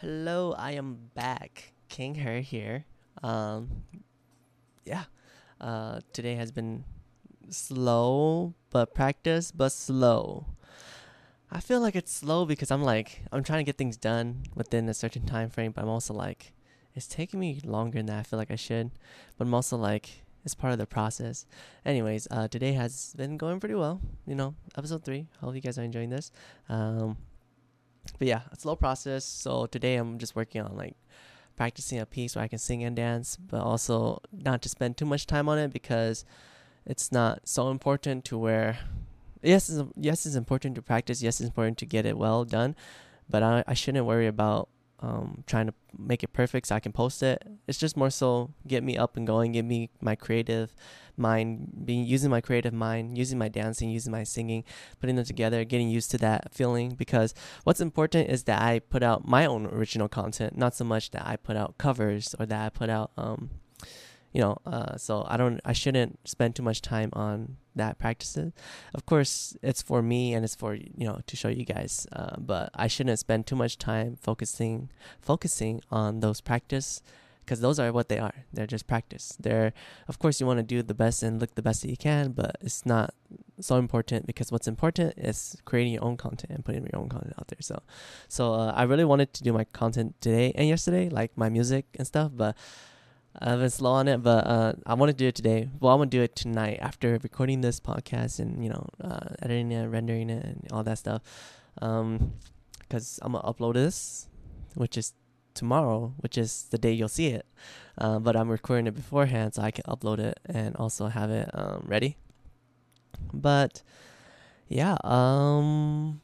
Hello, I am back. King Her here. Um, yeah. Uh, today has been slow, but practice, but slow. I feel like it's slow because I'm like I'm trying to get things done within a certain time frame, but I'm also like it's taking me longer than I feel like I should. But I'm also like it's part of the process. Anyways, uh, today has been going pretty well. You know, episode three. Hope you guys are enjoying this. Um, but yeah, it's a slow process. So today I'm just working on like practicing a piece where I can sing and dance, but also not to spend too much time on it because it's not so important to where yes, it's, yes, it's important to practice. Yes, it's important to get it well done, but I, I shouldn't worry about um, trying to make it perfect so I can post it. It's just more so get me up and going, get me my creative mind, being using my creative mind, using my dancing, using my singing, putting them together, getting used to that feeling. Because what's important is that I put out my own original content, not so much that I put out covers or that I put out um, you know uh, so i don't i shouldn't spend too much time on that practices. Of course it's for me and it's for you know to show you guys uh, but i shouldn't spend too much time focusing focusing on those practice because those are what they are. They're just practice. They're of course you want to do the best and look the best that you can but it's not so important because what's important is creating your own content and putting your own content out there. So so uh, i really wanted to do my content today and yesterday like my music and stuff but I've been slow on it, but uh, I want to do it today. Well, I want to do it tonight after recording this podcast and you know uh, editing it, rendering it, and all that stuff. Um, because I'm gonna upload this, which is tomorrow, which is the day you'll see it. Uh, but I'm recording it beforehand so I can upload it and also have it um, ready. But yeah, um,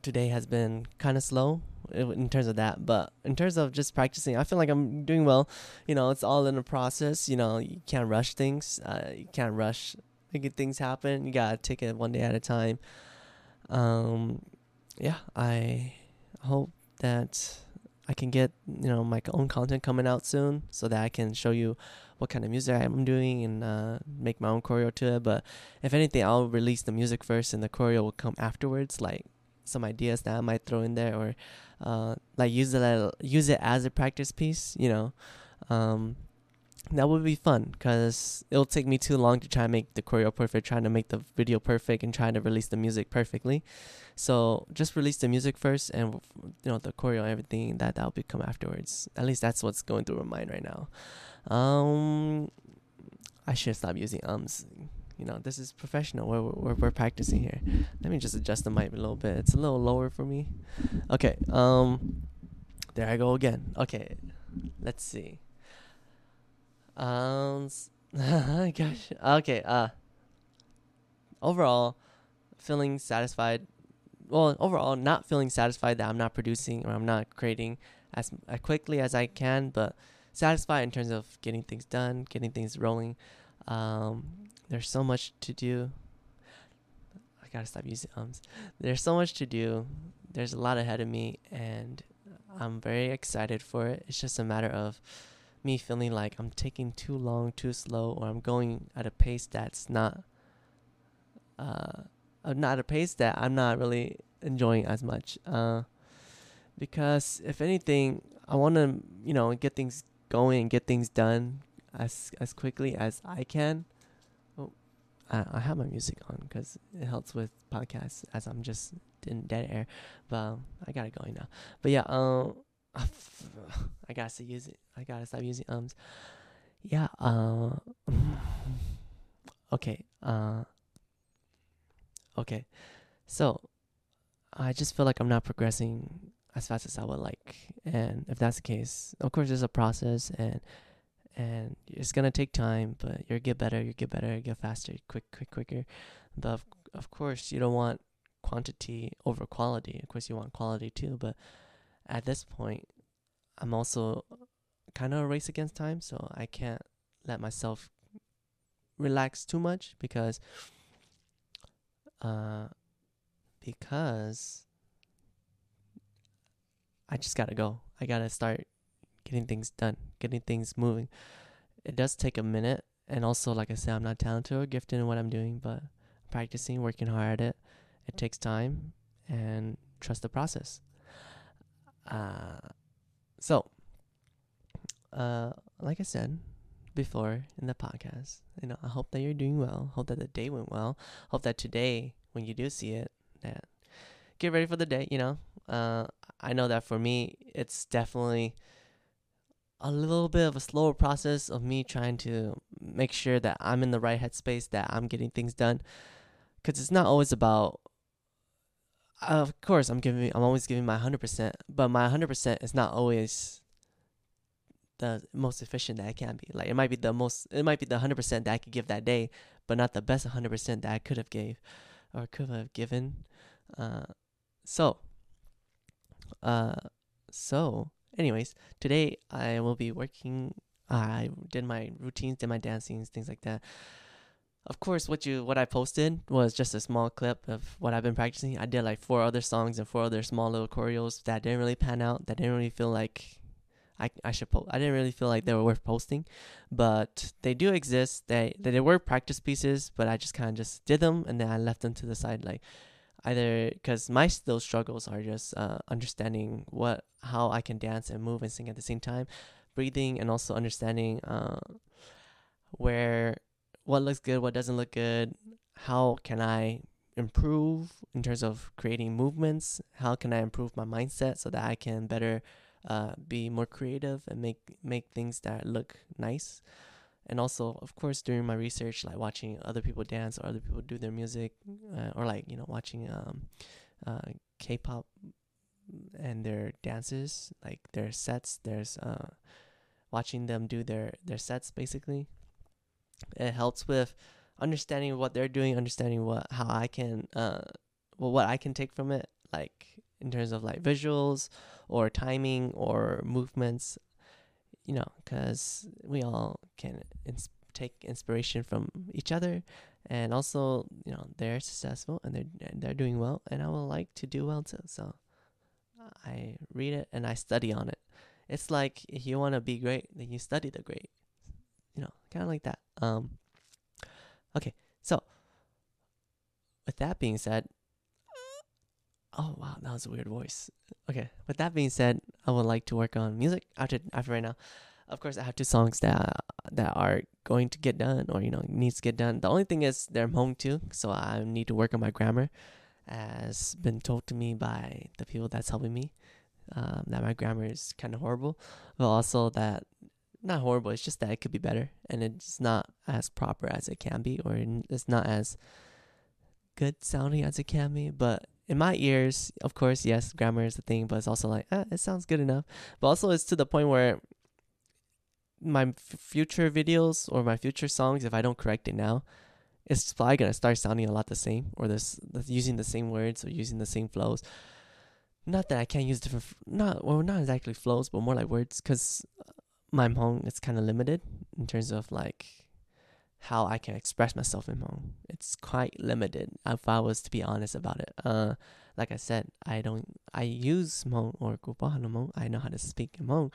today has been kind of slow in terms of that. But in terms of just practicing, I feel like I'm doing well. You know, it's all in the process. You know, you can't rush things. Uh, you can't rush making things happen. You gotta take it one day at a time. Um, yeah, I hope that I can get you know my own content coming out soon, so that I can show you what kind of music I'm doing and uh, make my own choreo to it. But if anything, I'll release the music first, and the choreo will come afterwards. Like some ideas that I might throw in there, or uh, like use it use it as a practice piece. You know, um, that would be fun because it'll take me too long to try and make the choreo perfect, trying to make the video perfect, and trying to release the music perfectly. So just release the music first, and you know the choreo, and everything that that'll become afterwards. At least that's what's going through my mind right now. Um, I should stop using ums you know, this is professional. We're, we're, we're practicing here. Let me just adjust the mic a little bit. It's a little lower for me. Okay. Um, there I go again. Okay. Let's see. Um, gosh. Okay. Uh, overall, feeling satisfied. Well, overall, not feeling satisfied that I'm not producing or I'm not creating as, as quickly as I can, but satisfied in terms of getting things done, getting things rolling. Um, there's so much to do. I gotta stop using ums. There's so much to do. There's a lot ahead of me, and I'm very excited for it. It's just a matter of me feeling like I'm taking too long, too slow, or I'm going at a pace that's not, uh, not a pace that I'm not really enjoying as much. Uh, because if anything, I want to, you know, get things going and get things done as as quickly as I can. I, I have my music on because it helps with podcasts as I'm just in dead air. But um, I got it going now. But yeah, um, I gotta stop using. I gotta stop using ums. Yeah. Uh. okay. Uh. Okay. So, I just feel like I'm not progressing as fast as I would like, and if that's the case, of course, there's a process and and it's gonna take time, but you'll get better, you get better, you get faster, quick, quick, quicker. But of, of course, you don't want quantity over quality. Of course, you want quality too. But at this point, I'm also kind of a race against time, so I can't let myself relax too much because, uh, because I just gotta go. I gotta start getting things done, getting things moving. It does take a minute, and also, like I said, I'm not talented or gifted in what I'm doing, but practicing, working hard at it, it takes time, and trust the process. Uh, so, uh, like I said before in the podcast, you know, I hope that you're doing well. Hope that the day went well. Hope that today, when you do see it, that get ready for the day. You know, uh, I know that for me, it's definitely a little bit of a slower process of me trying to make sure that I'm in the right headspace, that I'm getting things done. Cause it's not always about. Of course, I'm giving. I'm always giving my hundred percent, but my hundred percent is not always the most efficient that I can be. Like it might be the most. It might be the hundred percent that I could give that day, but not the best hundred percent that I could have gave, or could have given. Uh, so. Uh, so anyways, today I will be working. I did my routines, did my dancings, things like that. Of course, what you what I posted was just a small clip of what I've been practicing. I did like four other songs and four other small little choreos that didn't really pan out. That didn't really feel like I, I should post. I didn't really feel like they were worth posting, but they do exist. They they were practice pieces, but I just kind of just did them and then I left them to the side. Like either because my those struggles are just uh, understanding what how I can dance and move and sing at the same time, breathing and also understanding uh, where what looks good, what doesn't look good, how can I improve in terms of creating movements, how can I improve my mindset so that I can better uh, be more creative and make make things that look nice and also of course during my research like watching other people dance or other people do their music uh, or like you know watching um uh k-pop and their dances like their sets there's uh watching them do their their sets basically it helps with understanding what they're doing understanding what how i can uh well what i can take from it like in terms of like visuals or timing or movements you know, because we all can ins- take inspiration from each other, and also, you know, they're successful and they're they're doing well, and I would like to do well too. So I read it and I study on it. It's like if you want to be great, then you study the great. You know, kind of like that. Um. Okay, so with that being said, oh wow, that was a weird voice. Okay, with that being said, I would like to work on music after after right now. Of course, I have two songs that that are going to get done or you know needs to get done. The only thing is they're Hmong too, so I need to work on my grammar. As been told to me by the people that's helping me, um, that my grammar is kind of horrible, but also that not horrible. It's just that it could be better, and it's not as proper as it can be, or it's not as good sounding as it can be. But in my ears, of course, yes, grammar is the thing, but it's also like, eh, it sounds good enough. But also, it's to the point where my f- future videos or my future songs, if I don't correct it now, it's probably gonna start sounding a lot the same, or this using the same words or using the same flows. Not that I can't use different, not well, not exactly flows, but more like words, because my Hmong is kind of limited in terms of like how I can express myself in Hmong. It's quite limited if I was to be honest about it. Uh, like I said, I don't I use Hmong or Gupahan Hmong. I know how to speak Hmong,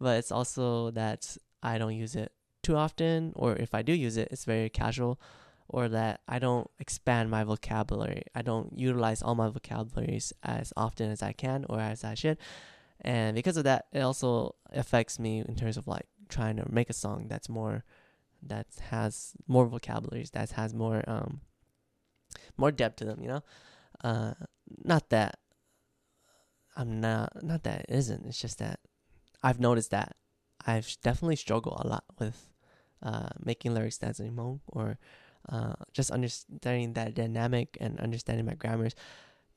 but it's also that I don't use it too often, or if I do use it, it's very casual, or that I don't expand my vocabulary. I don't utilize all my vocabularies as often as I can or as I should. And because of that, it also affects me in terms of like trying to make a song that's more that has more vocabularies, that has more um more depth to them, you know? Uh not that I'm not not that it isn't, it's just that I've noticed that I've definitely struggled a lot with uh making lyrics that's Hmong or uh just understanding that dynamic and understanding my grammars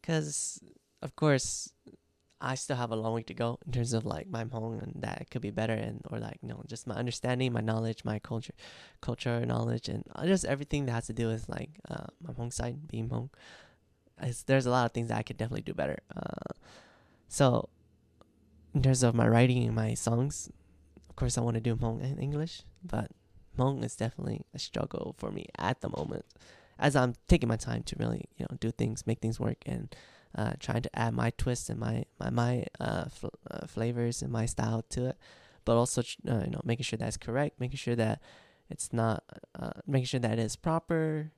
cuz of course I still have a long way to go in terms of like my Hmong and that could be better and or like you know just my understanding, my knowledge, my culture, culture knowledge, and just everything that has to do with like uh, my Hmong side being Hmong. It's, there's a lot of things that I could definitely do better. Uh, so in terms of my writing and my songs, of course I want to do Hmong in English, but Hmong is definitely a struggle for me at the moment, as I'm taking my time to really you know do things, make things work, and uh, trying to add my twist and my my my uh, fl- uh, flavors and my style to it, but also uh, you know making sure that's correct, making sure that it's not uh, making sure that it is proper,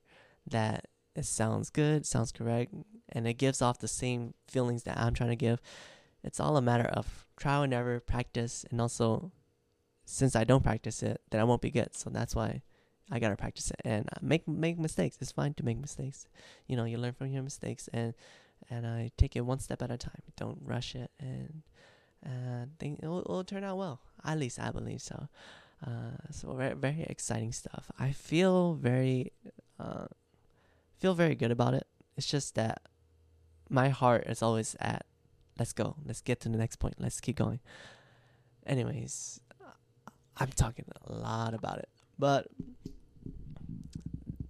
that it sounds good, sounds correct, and it gives off the same feelings that I'm trying to give. it's all a matter of trial and error, practice, and also since I don't practice it, then I won't be good. So that's why I gotta practice it and uh, make make mistakes. It's fine to make mistakes. You know, you learn from your mistakes and and I take it one step at a time. Don't rush it and uh, think it'll, it'll turn out well. At least I believe so. Uh, so very very exciting stuff. I feel very uh, feel very good about it. It's just that my heart is always at let's go. Let's get to the next point. Let's keep going. Anyways, I'm talking a lot about it. But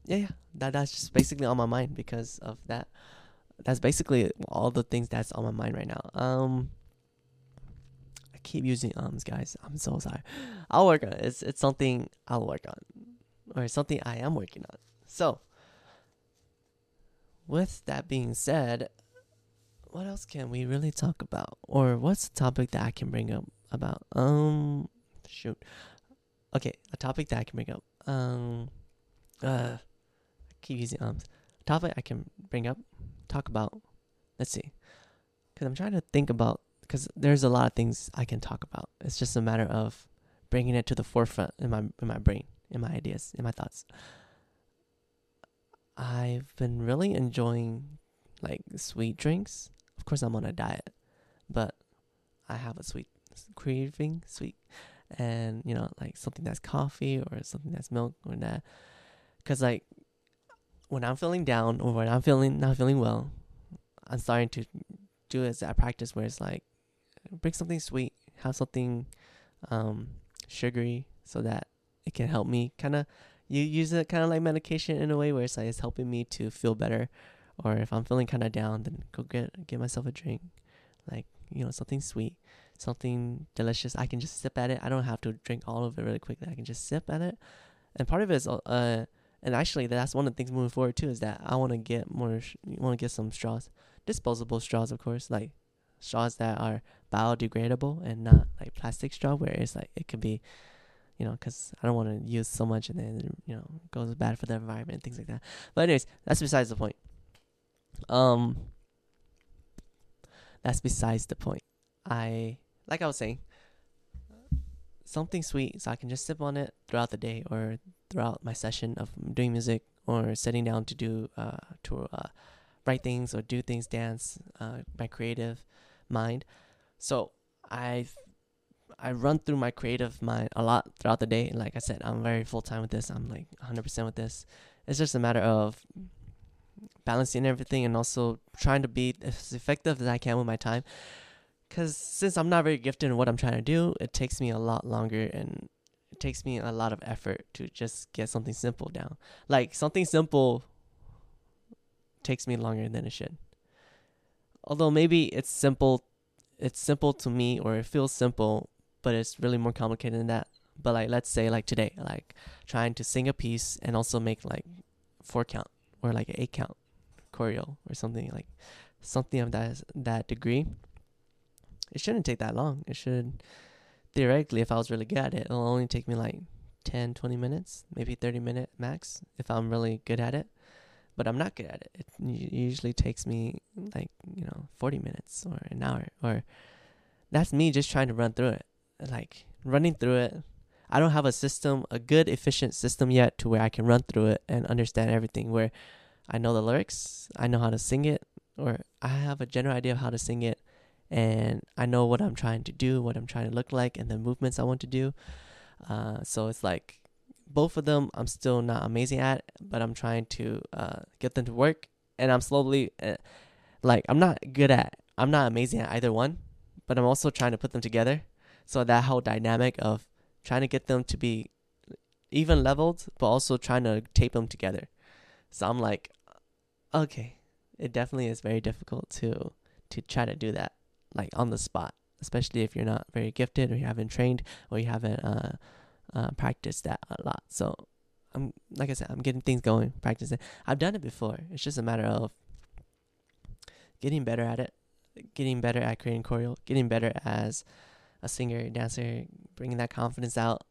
yeah, yeah, that that's just basically on my mind because of that. That's basically all the things that's on my mind right now. Um, I keep using ums, guys. I'm so sorry. I'll work on it. It's it's something I'll work on, or something I am working on. So, with that being said, what else can we really talk about, or what's the topic that I can bring up about? Um, shoot. Okay, a topic that I can bring up. Um, uh, I keep using ums. A topic I can bring up, talk about. Let's see, because I'm trying to think about. Because there's a lot of things I can talk about. It's just a matter of bringing it to the forefront in my in my brain, in my ideas, in my thoughts. I've been really enjoying like sweet drinks. Of course, I'm on a diet, but I have a sweet craving, sweet and you know like something that's coffee or something that's milk or that because like when i'm feeling down or when i'm feeling not feeling well i'm starting to do it at practice where it's like bring something sweet have something um sugary so that it can help me kind of you use it kind of like medication in a way where it's like it's helping me to feel better or if i'm feeling kind of down then go get get myself a drink like you know something sweet something delicious, I can just sip at it. I don't have to drink all of it really quickly. I can just sip at it. And part of it is, uh, and actually that's one of the things moving forward too is that I want to get more, want to get some straws, disposable straws, of course, like straws that are biodegradable and not like plastic straw where it's like it could be, you know, because I don't want to use so much and then you know it goes bad for the environment and things like that. But anyways, that's besides the point. Um, that's besides the point. I like I was saying, something sweet so I can just sip on it throughout the day or throughout my session of doing music or sitting down to do uh, to uh, write things or do things, dance, uh, my creative mind. So I I run through my creative mind a lot throughout the day. Like I said, I'm very full time with this. I'm like 100% with this. It's just a matter of balancing everything and also trying to be as effective as I can with my time because since I'm not very gifted in what I'm trying to do, it takes me a lot longer and takes me a lot of effort to just get something simple down. Like something simple takes me longer than it should. Although maybe it's simple, it's simple to me or it feels simple, but it's really more complicated than that. But like let's say like today, like trying to sing a piece and also make like four count or like an eight count choreo or something like something of that that degree it shouldn't take that long. It should theoretically, if I was really good at it, it'll only take me like 10, 20 minutes, maybe 30 minute max if I'm really good at it. But I'm not good at it. It usually takes me like, you know, 40 minutes or an hour or that's me just trying to run through it. Like running through it. I don't have a system, a good efficient system yet to where I can run through it and understand everything where I know the lyrics, I know how to sing it or I have a general idea of how to sing it and I know what I'm trying to do, what I'm trying to look like, and the movements I want to do. Uh, so it's like both of them I'm still not amazing at, but I'm trying to uh, get them to work, and I'm slowly uh, like I'm not good at, I'm not amazing at either one, but I'm also trying to put them together. So that whole dynamic of trying to get them to be even leveled, but also trying to tape them together. So I'm like, okay, it definitely is very difficult to to try to do that like on the spot, especially if you're not very gifted or you haven't trained or you haven't uh, uh, practiced that a lot. So I'm like I said, I'm getting things going, practicing. I've done it before. It's just a matter of getting better at it, getting better at creating choreo, getting better as a singer, dancer, bringing that confidence out,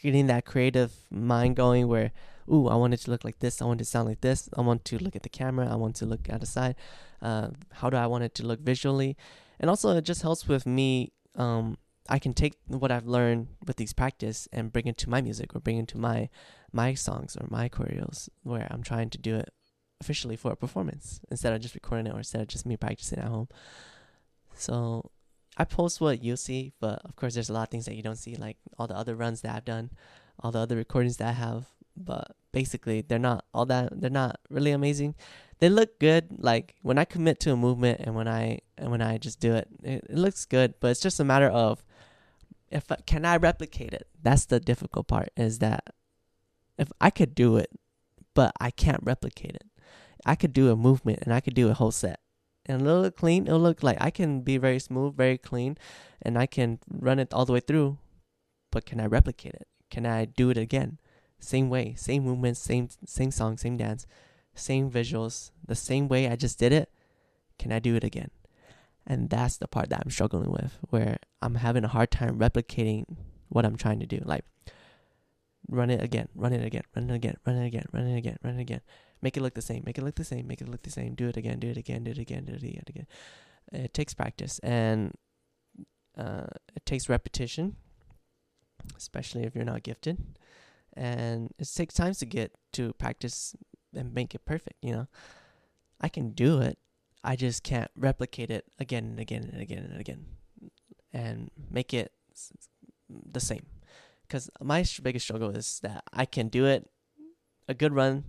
getting that creative mind going where, ooh, I want it to look like this. I want it to sound like this. I want to look at the camera. I want to look at the side. Uh, how do I want it to look visually? And also it just helps with me. Um, I can take what I've learned with these practice and bring it to my music or bring it to my my songs or my choreos where I'm trying to do it officially for a performance instead of just recording it or instead of just me practicing at home. So I post what you see, but of course there's a lot of things that you don't see, like all the other runs that I've done, all the other recordings that I have. But basically, they're not all that. They're not really amazing. They look good. Like when I commit to a movement and when I and when I just do it, it, it looks good. But it's just a matter of if I, can I replicate it. That's the difficult part. Is that if I could do it, but I can't replicate it. I could do a movement and I could do a whole set and it'll look clean. It'll look like I can be very smooth, very clean, and I can run it all the way through. But can I replicate it? Can I do it again? Same way, same movements, same same song, same dance, same visuals, the same way I just did it. Can I do it again? And that's the part that I'm struggling with, where I'm having a hard time replicating what I'm trying to do. Like run it again, run it again, run it again, run it again, run it again, run it again. Make it look the same. Make it look the same. Make it look the same. Do it again. Do it again. Do it again. Do it again. again. It takes practice and uh, it takes repetition, especially if you're not gifted. And it takes time to get to practice and make it perfect. You know, I can do it. I just can't replicate it again and again and again and again, and make it the same. Because my biggest struggle is that I can do it a good run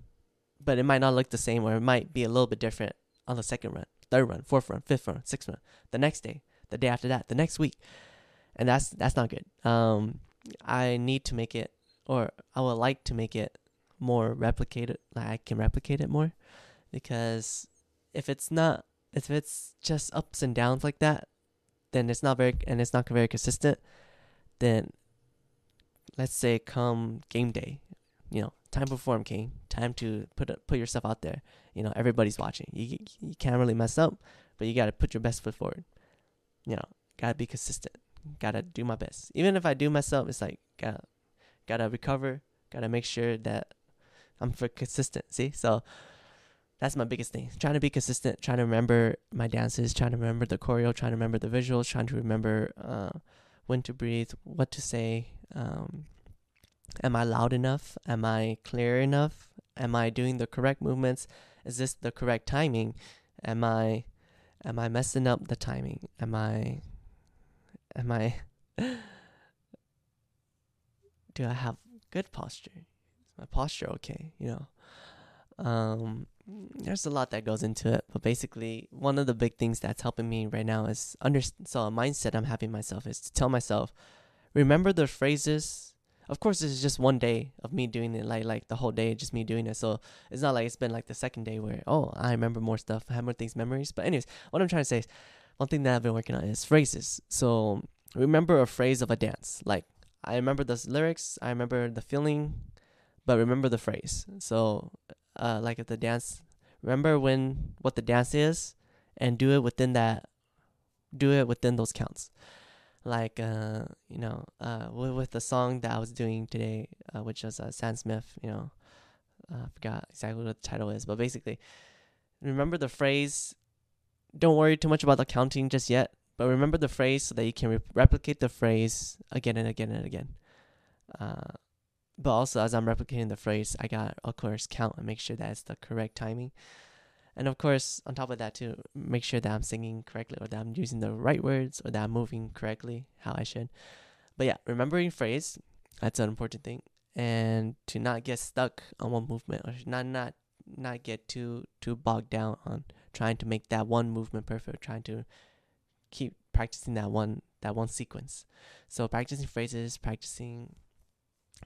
but it might not look the same or it might be a little bit different on the second run, third run, fourth run, fifth run, sixth run, the next day, the day after that, the next week. And that's that's not good. Um I need to make it or I would like to make it more replicated like I can replicate it more because if it's not if it's just ups and downs like that, then it's not very and it's not very consistent, then let's say come game day, you know, time to perform, King. Time to put put yourself out there. You know, everybody's watching. You you can't really mess up, but you got to put your best foot forward. You know, gotta be consistent. Gotta do my best. Even if I do mess up, it's like gotta gotta recover. Gotta make sure that I'm for consistent. See, so that's my biggest thing. Trying to be consistent. Trying to remember my dances. Trying to remember the choreo. Trying to remember the visuals. Trying to remember uh, when to breathe, what to say. Um, Am I loud enough? Am I clear enough? Am I doing the correct movements? Is this the correct timing? Am I am I messing up the timing? Am I am I do I have good posture? Is my posture okay? You know. Um there's a lot that goes into it, but basically one of the big things that's helping me right now is under so a mindset I'm having myself is to tell myself remember the phrases of course this is just one day of me doing it like like the whole day just me doing it so it's not like it's been like the second day where oh i remember more stuff i have more things memories but anyways what i'm trying to say is one thing that i've been working on is phrases so remember a phrase of a dance like i remember the lyrics i remember the feeling but remember the phrase so uh like at the dance remember when what the dance is and do it within that do it within those counts like uh, you know uh, with, with the song that I was doing today, uh, which was uh, Sam Smith. You know, uh, I forgot exactly what the title is, but basically, remember the phrase. Don't worry too much about the counting just yet, but remember the phrase so that you can re- replicate the phrase again and again and again. Uh, but also, as I'm replicating the phrase, I got of course count and make sure that it's the correct timing. And of course, on top of that, to make sure that I'm singing correctly or that I'm using the right words or that I'm moving correctly how I should. But yeah, remembering phrase, that's an important thing. And to not get stuck on one movement or not not not get too too bogged down on trying to make that one movement perfect, trying to keep practicing that one that one sequence. So practicing phrases, practicing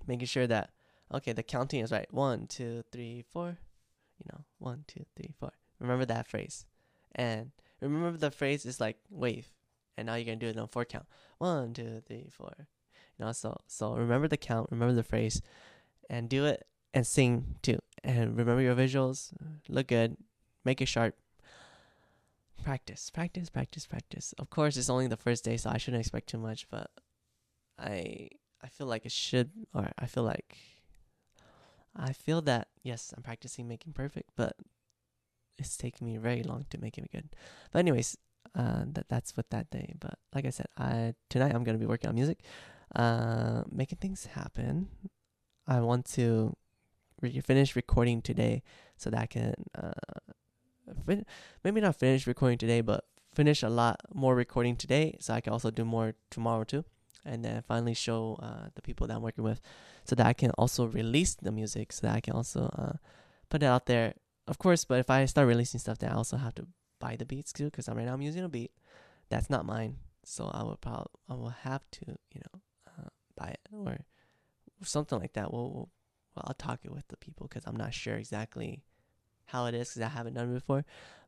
making sure that okay, the counting is right. One, two, three, four you know, one, two, three, four. Remember that phrase. And remember the phrase is like wave. And now you're gonna do it on four count. One, two, three, four. You know, so so remember the count, remember the phrase, and do it and sing too. And remember your visuals, look good, make it sharp. Practice, practice, practice, practice. Of course it's only the first day, so I shouldn't expect too much, but I I feel like it should or I feel like I feel that yes, I'm practicing making perfect, but it's taking me very long to make it good. But anyways, uh, that that's with that day. But like I said, I tonight I'm gonna be working on music, uh, making things happen. I want to re- finish recording today so that I can uh, fin- maybe not finish recording today, but finish a lot more recording today so I can also do more tomorrow too. And then finally show uh, the people that I'm working with so that I can also release the music so that I can also uh, put it out there. Of course, but if I start releasing stuff, then I also have to buy the beats too because right now I'm using a beat that's not mine. So I will probably I will have to you know uh, buy it or something like that. We'll, we'll well I'll talk it with the people because I'm not sure exactly how it is because I haven't done it before.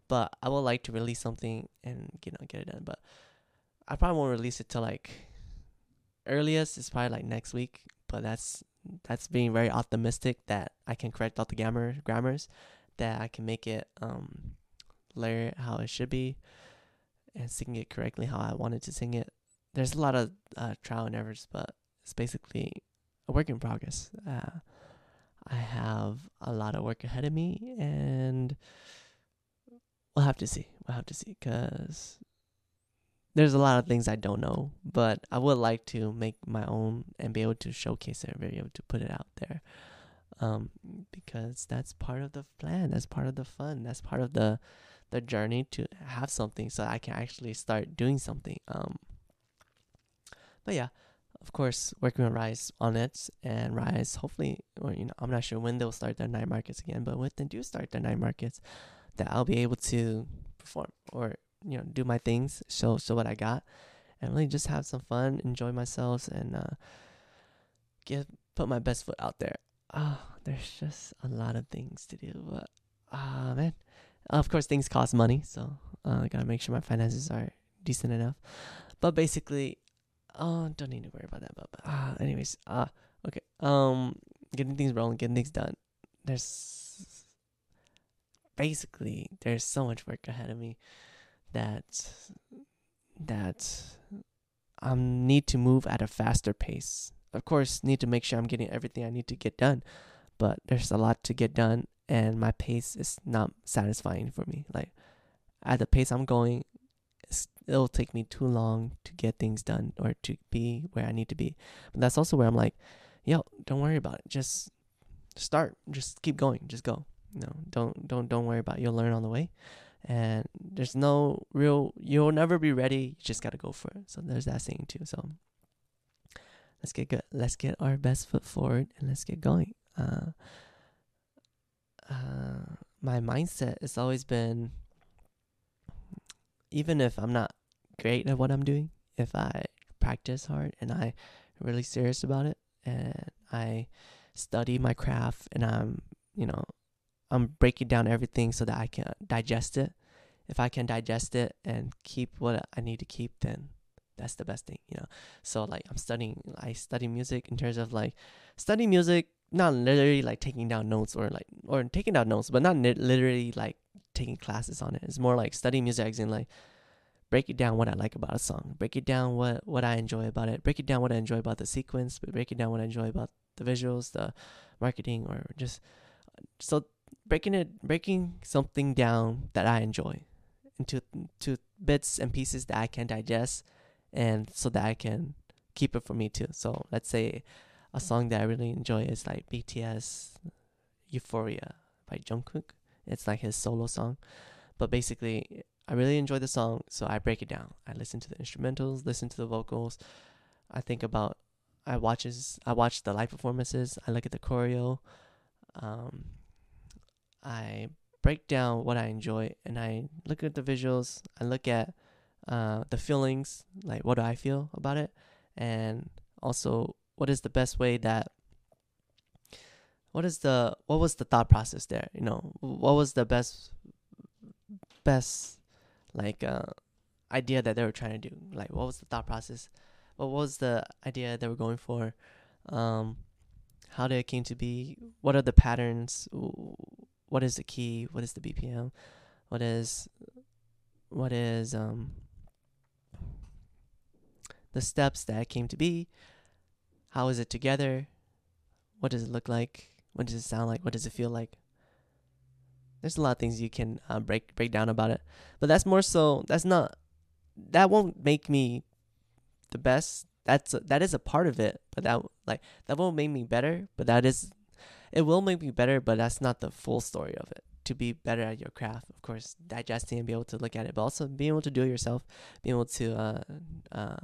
But I would like to release something and you know get it done. But I probably won't release it till like earliest is probably like next week. But that's that's being very optimistic that I can correct all the grammar grammars, that I can make it um layer how it should be, and sing it correctly how I wanted to sing it. There's a lot of uh, trial and errors, but it's basically a work in progress. Uh, I have a lot of work ahead of me, and we'll have to see. We'll have to see because there's a lot of things I don't know, but I would like to make my own and be able to showcase it, be able to put it out there. Um, because that's part of the plan. That's part of the fun. That's part of the the journey to have something so I can actually start doing something. Um, but yeah, of course, working with Rise on it and Rise, hopefully, or you know, I'm not sure when they'll start their night markets again, but when they do start their night markets, that I'll be able to perform or you know do my things, show show what I got, and really just have some fun, enjoy myself, and uh, get put my best foot out there. Oh, there's just a lot of things to do, but ah oh, man, of course things cost money, so uh, I gotta make sure my finances are decent enough. But basically, Oh, don't need to worry about that. But, but uh, anyways, uh, okay. Um, getting things rolling, getting things done. There's basically there's so much work ahead of me that that I need to move at a faster pace. Of course, need to make sure I'm getting everything I need to get done, but there's a lot to get done, and my pace is not satisfying for me. Like at the pace I'm going, it'll take me too long to get things done or to be where I need to be. But that's also where I'm like, yo, don't worry about it. Just start. Just keep going. Just go. No, don't don't don't worry about it. You'll learn on the way. And there's no real you'll never be ready. You just gotta go for it. So there's that saying too. So let's get good. Let's get our best foot forward and let's get going. Uh, uh, my mindset has always been even if I'm not great at what I'm doing, if I practice hard and I really serious about it and I study my craft and I'm, you know, I'm breaking down everything so that I can digest it. If I can digest it and keep what I need to keep, then that's the best thing, you know. So like I'm studying, I study music in terms of like studying music, not literally like taking down notes or like or taking down notes, but not literally like taking classes on it. It's more like studying music as in like break it down what I like about a song, break it down what what I enjoy about it, break it down what I enjoy about the sequence, but break it down what I enjoy about the visuals, the marketing, or just so breaking it breaking something down that I enjoy into to bits and pieces that I can digest and so that I can keep it for me too. So let's say a song that I really enjoy is like BTS Euphoria by Jungkook. It's like his solo song. But basically I really enjoy the song, so I break it down. I listen to the instrumentals, listen to the vocals. I think about I watches I watch the live performances. I look at the choreo. Um, I break down what I enjoy, and I look at the visuals. I look at uh, the feelings, like what do I feel about it, and also what is the best way that what is the what was the thought process there you know what was the best best like uh, idea that they were trying to do. Like, what was the thought process? What was the idea they were going for? Um, how did it came to be? What are the patterns? What is the key? What is the BPM? What is what is um the steps that came to be? How is it together? What does it look like? What does it sound like? What does it feel like? There's a lot of things you can uh, break break down about it but that's more so that's not that won't make me the best. That's a, that is a part of it, but that like that won't make me better. But that is, it will make me better. But that's not the full story of it. To be better at your craft, of course, digesting and be able to look at it, but also being able to do it yourself, being able to uh, uh,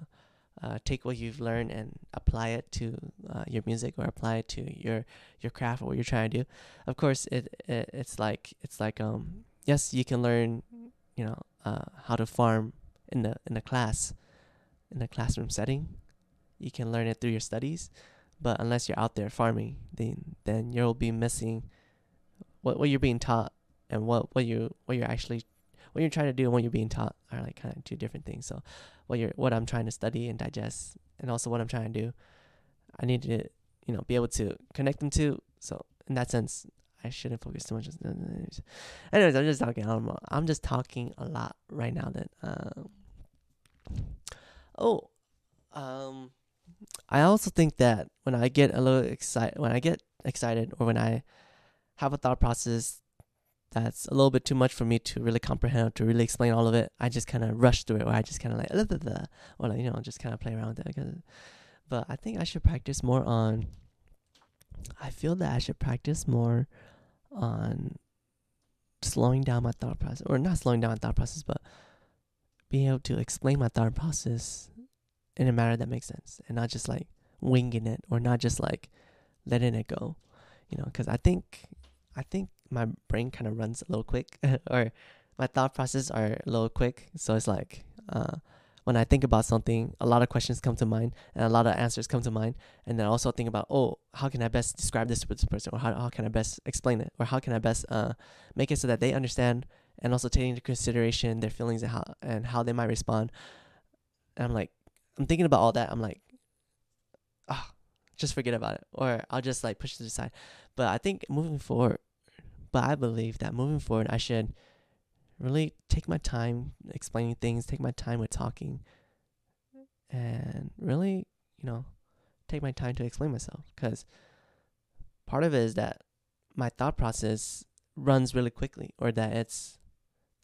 uh, take what you've learned and apply it to uh, your music or apply it to your your craft or what you're trying to do. Of course, it, it it's like it's like um yes, you can learn, you know, uh, how to farm in the in the class, in the classroom setting. You can learn it through your studies, but unless you're out there farming, then then you'll be missing what what you're being taught and what what you what you're actually what you're trying to do and what you're being taught are like kind of two different things. So what you're what I'm trying to study and digest and also what I'm trying to do, I need to you know be able to connect them to. So in that sense, I shouldn't focus too much. Anyways, I'm just talking. I'm, I'm just talking a lot right now. That um, oh, um, I also think that when I get a little excited, when I get excited, or when I have a thought process that's a little bit too much for me to really comprehend or to really explain all of it, I just kind of rush through it, or I just kind of like, blah, blah, blah, or like, you know, just kind of play around with it. But I think I should practice more on. I feel that I should practice more on slowing down my thought process, or not slowing down my thought process, but being able to explain my thought process in a manner that makes sense and not just like winging it or not just like letting it go, you know, because I think, I think my brain kind of runs a little quick or my thought process are a little quick. So it's like, uh, when I think about something, a lot of questions come to mind and a lot of answers come to mind. And then also think about, oh, how can I best describe this to this person? Or how, how can I best explain it? Or how can I best uh, make it so that they understand and also take into consideration their feelings and how, and how they might respond. And I'm like, I'm thinking about all that. I'm like, ah, oh, just forget about it. Or I'll just like push it aside. But I think moving forward, but I believe that moving forward, I should really take my time explaining things, take my time with talking, and really, you know, take my time to explain myself. Because part of it is that my thought process runs really quickly, or that it's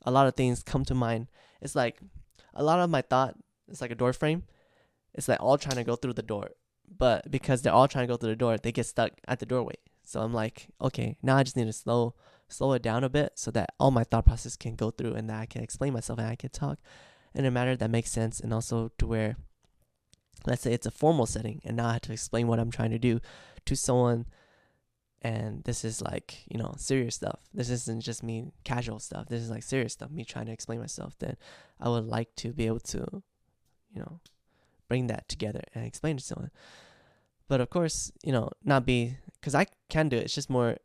a lot of things come to mind. It's like a lot of my thought, it's like a door frame. It's like all trying to go through the door. But because they're all trying to go through the door, they get stuck at the doorway. So I'm like, okay, now I just need to slow slow it down a bit so that all my thought process can go through and that I can explain myself and I can talk in a manner that makes sense and also to where let's say it's a formal setting and now I have to explain what I'm trying to do to someone and this is like, you know, serious stuff. This isn't just me casual stuff. This is like serious stuff, me trying to explain myself, then I would like to be able to, you know, bring that together and explain to someone. But of course, you know, not be because I can do it. It's just more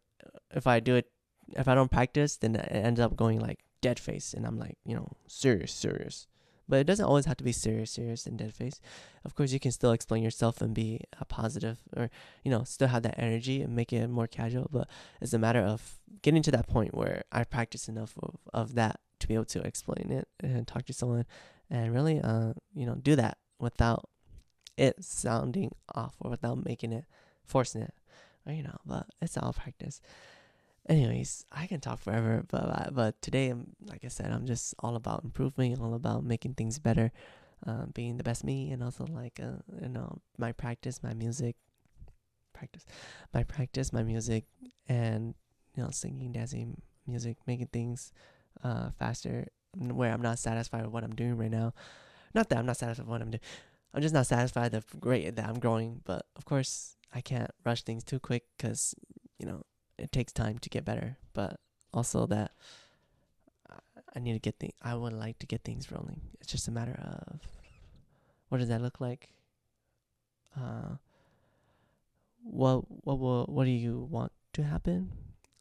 if I do it if I don't practice, then it ends up going like dead face, and I'm like, you know, serious, serious. But it doesn't always have to be serious, serious, and dead face. Of course, you can still explain yourself and be a positive, or you know, still have that energy and make it more casual. But it's a matter of getting to that point where I practice enough of, of that to be able to explain it and talk to someone, and really, uh, you know, do that without it sounding awful without making it forcing it, or you know. But it's all practice anyways, I can talk forever, but but today, I'm like I said, I'm just all about improving, all about making things better, uh, being the best me, and also like uh, you know my practice, my music, practice, my practice, my music, and you know singing, dancing, music, making things uh, faster. Where I'm not satisfied with what I'm doing right now. Not that I'm not satisfied with what I'm doing. I'm just not satisfied the great that I'm growing. But of course, I can't rush things too quick because you know it takes time to get better, but also that I need to get things. I would like to get things rolling. It's just a matter of what does that look like. Uh, what what will what do you want to happen,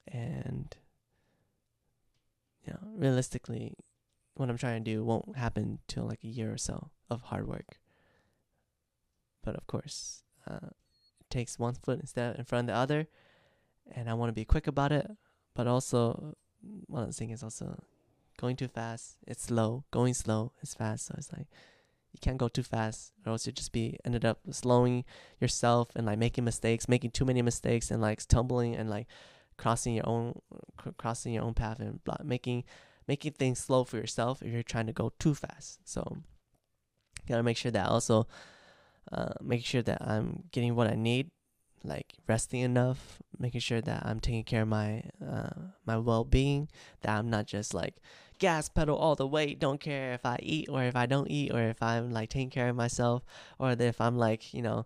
and you know, realistically, what I'm trying to do won't happen till like a year or so of hard work. But of course, uh, it takes one foot instead in front of the other and I want to be quick about it. But also, one of the things is also going too fast. It's slow. Going slow is fast. So it's like you can't go too fast, or else you just be ended up slowing yourself and like making mistakes, making too many mistakes, and like stumbling and like crossing your own crossing your own path and making making things slow for yourself if you're trying to go too fast. So you gotta make sure that also uh, make sure that I'm getting what I need, like resting enough, making sure that I'm taking care of my uh, my well being, that I'm not just like gas pedal all the way, don't care if I eat or if I don't eat or if I'm like taking care of myself or if I'm like you know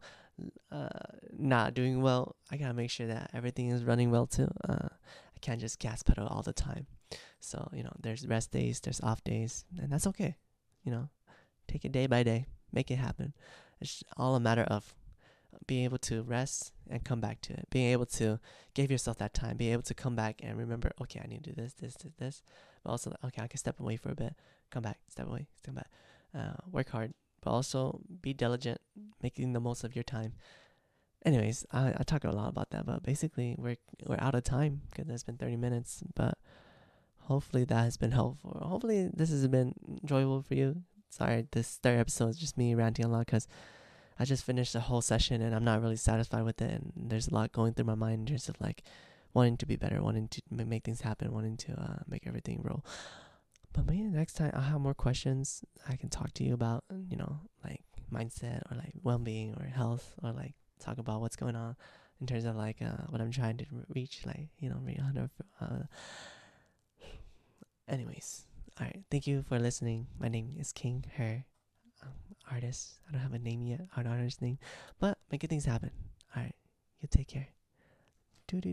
uh, not doing well. I gotta make sure that everything is running well too. Uh, I can't just gas pedal all the time. So you know, there's rest days, there's off days, and that's okay. You know, take it day by day, make it happen. It's all a matter of being able to rest and come back to it. Being able to give yourself that time. Being able to come back and remember, okay, I need to do this, this, this, this. But also, okay, I can step away for a bit, come back, step away, step back. Uh, work hard, but also be diligent, making the most of your time. Anyways, I, I talk a lot about that, but basically we're we're out of time because it's been 30 minutes. But hopefully that has been helpful. Hopefully this has been enjoyable for you. Sorry, this third episode is just me ranting a lot because I just finished the whole session and I'm not really satisfied with it. And there's a lot going through my mind in terms of like wanting to be better, wanting to make things happen, wanting to uh, make everything roll. But maybe next time I'll have more questions I can talk to you about, you know, like mindset or like well being or health or like talk about what's going on in terms of like uh, what I'm trying to reach, like, you know, uh, anyways, all right. Thank you for listening. My name is King Her, um, artist. I don't have a name yet, an artist name, but make good things happen. All right. You take care. Doo doo.